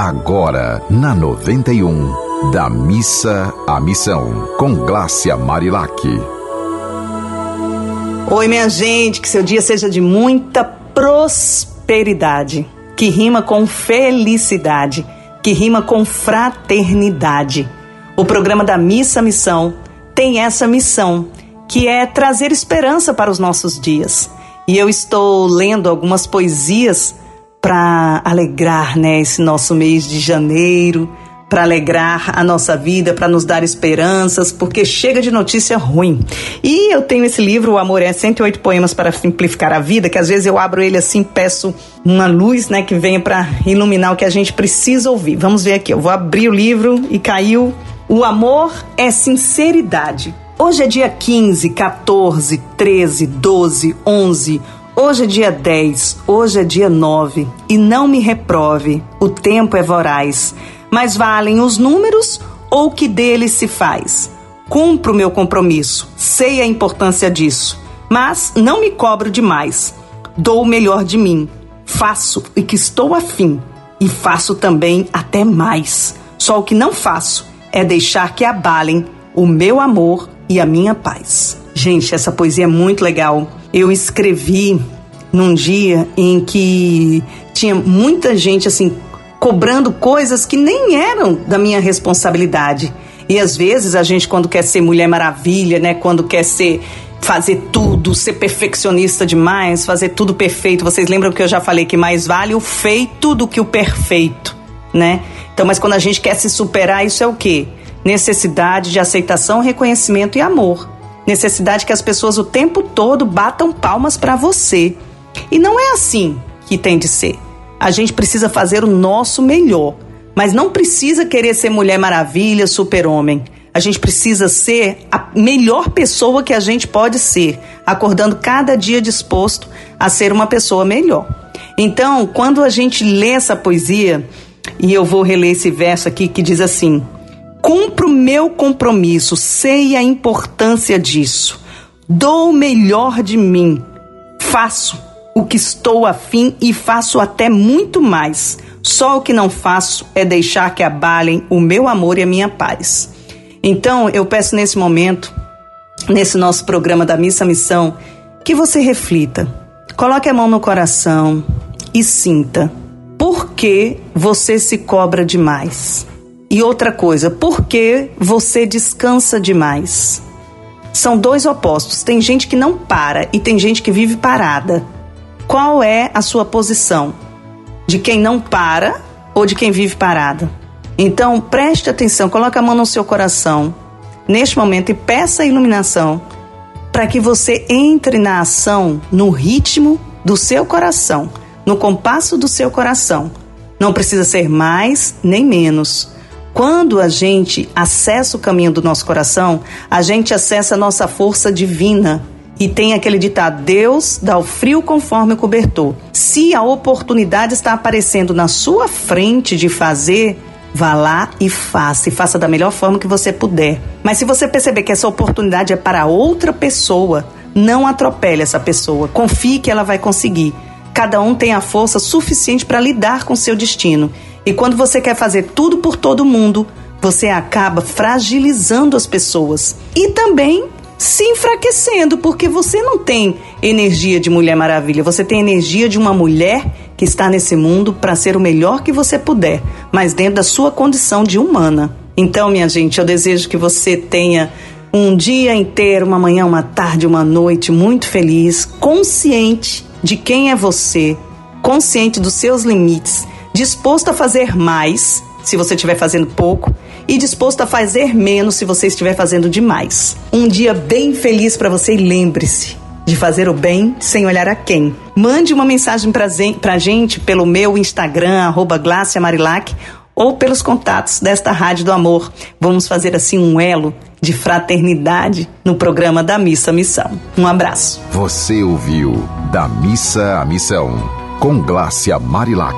Agora, na 91, da missa à missão, com Glácia Marilac. Oi, minha gente, que seu dia seja de muita prosperidade, que rima com felicidade, que rima com fraternidade. O programa da Missa à Missão tem essa missão, que é trazer esperança para os nossos dias. E eu estou lendo algumas poesias para alegrar né, esse nosso mês de janeiro, para alegrar a nossa vida, para nos dar esperanças, porque chega de notícia ruim. E eu tenho esse livro, O Amor é 108 Poemas para Simplificar a Vida, que às vezes eu abro ele assim, peço uma luz né, que venha para iluminar o que a gente precisa ouvir. Vamos ver aqui, eu vou abrir o livro e caiu. O amor é sinceridade. Hoje é dia 15, 14, 13, 12, 11. Hoje é dia 10, hoje é dia 9, e não me reprove, o tempo é voraz, mas valem os números ou o que deles se faz. Cumpro meu compromisso, sei a importância disso, mas não me cobro demais. Dou o melhor de mim, faço o que estou afim, e faço também até mais. Só o que não faço é deixar que abalem o meu amor e a minha paz. Gente, essa poesia é muito legal eu escrevi num dia em que tinha muita gente assim cobrando coisas que nem eram da minha responsabilidade. E às vezes a gente quando quer ser mulher maravilha, né, quando quer ser fazer tudo, ser perfeccionista demais, fazer tudo perfeito. Vocês lembram que eu já falei que mais vale o feito do que o perfeito, né? Então, mas quando a gente quer se superar, isso é o quê? Necessidade de aceitação, reconhecimento e amor necessidade que as pessoas o tempo todo batam palmas para você. E não é assim que tem de ser. A gente precisa fazer o nosso melhor, mas não precisa querer ser mulher maravilha, super-homem. A gente precisa ser a melhor pessoa que a gente pode ser, acordando cada dia disposto a ser uma pessoa melhor. Então, quando a gente lê essa poesia, e eu vou reler esse verso aqui que diz assim: Cumpro meu compromisso, sei a importância disso. Dou o melhor de mim. Faço o que estou afim e faço até muito mais. Só o que não faço é deixar que abalem o meu amor e a minha paz. Então, eu peço nesse momento, nesse nosso programa da Missa Missão, que você reflita. Coloque a mão no coração e sinta por que você se cobra demais. E outra coisa, por que você descansa demais? São dois opostos. Tem gente que não para e tem gente que vive parada. Qual é a sua posição? De quem não para ou de quem vive parada? Então, preste atenção, coloque a mão no seu coração neste momento e peça a iluminação para que você entre na ação no ritmo do seu coração, no compasso do seu coração. Não precisa ser mais nem menos quando a gente acessa o caminho do nosso coração, a gente acessa a nossa força divina. E tem aquele ditado: Deus dá o frio conforme o cobertor. Se a oportunidade está aparecendo na sua frente de fazer, vá lá e faça. E faça da melhor forma que você puder. Mas se você perceber que essa oportunidade é para outra pessoa, não atropele essa pessoa. Confie que ela vai conseguir. Cada um tem a força suficiente para lidar com seu destino. E quando você quer fazer tudo por todo mundo, você acaba fragilizando as pessoas e também se enfraquecendo, porque você não tem energia de Mulher Maravilha, você tem energia de uma mulher que está nesse mundo para ser o melhor que você puder, mas dentro da sua condição de humana. Então, minha gente, eu desejo que você tenha um dia inteiro, uma manhã, uma tarde, uma noite muito feliz, consciente de quem é você, consciente dos seus limites disposto a fazer mais se você estiver fazendo pouco e disposto a fazer menos se você estiver fazendo demais. Um dia bem feliz para você e lembre-se de fazer o bem sem olhar a quem. Mande uma mensagem pra, gente pelo meu Instagram, arroba Marilac, ou pelos contatos desta Rádio do Amor. Vamos fazer assim um elo de fraternidade no programa da Missa Missão. Um abraço. Você ouviu Da Missa à Missão, com Glácia Marilac.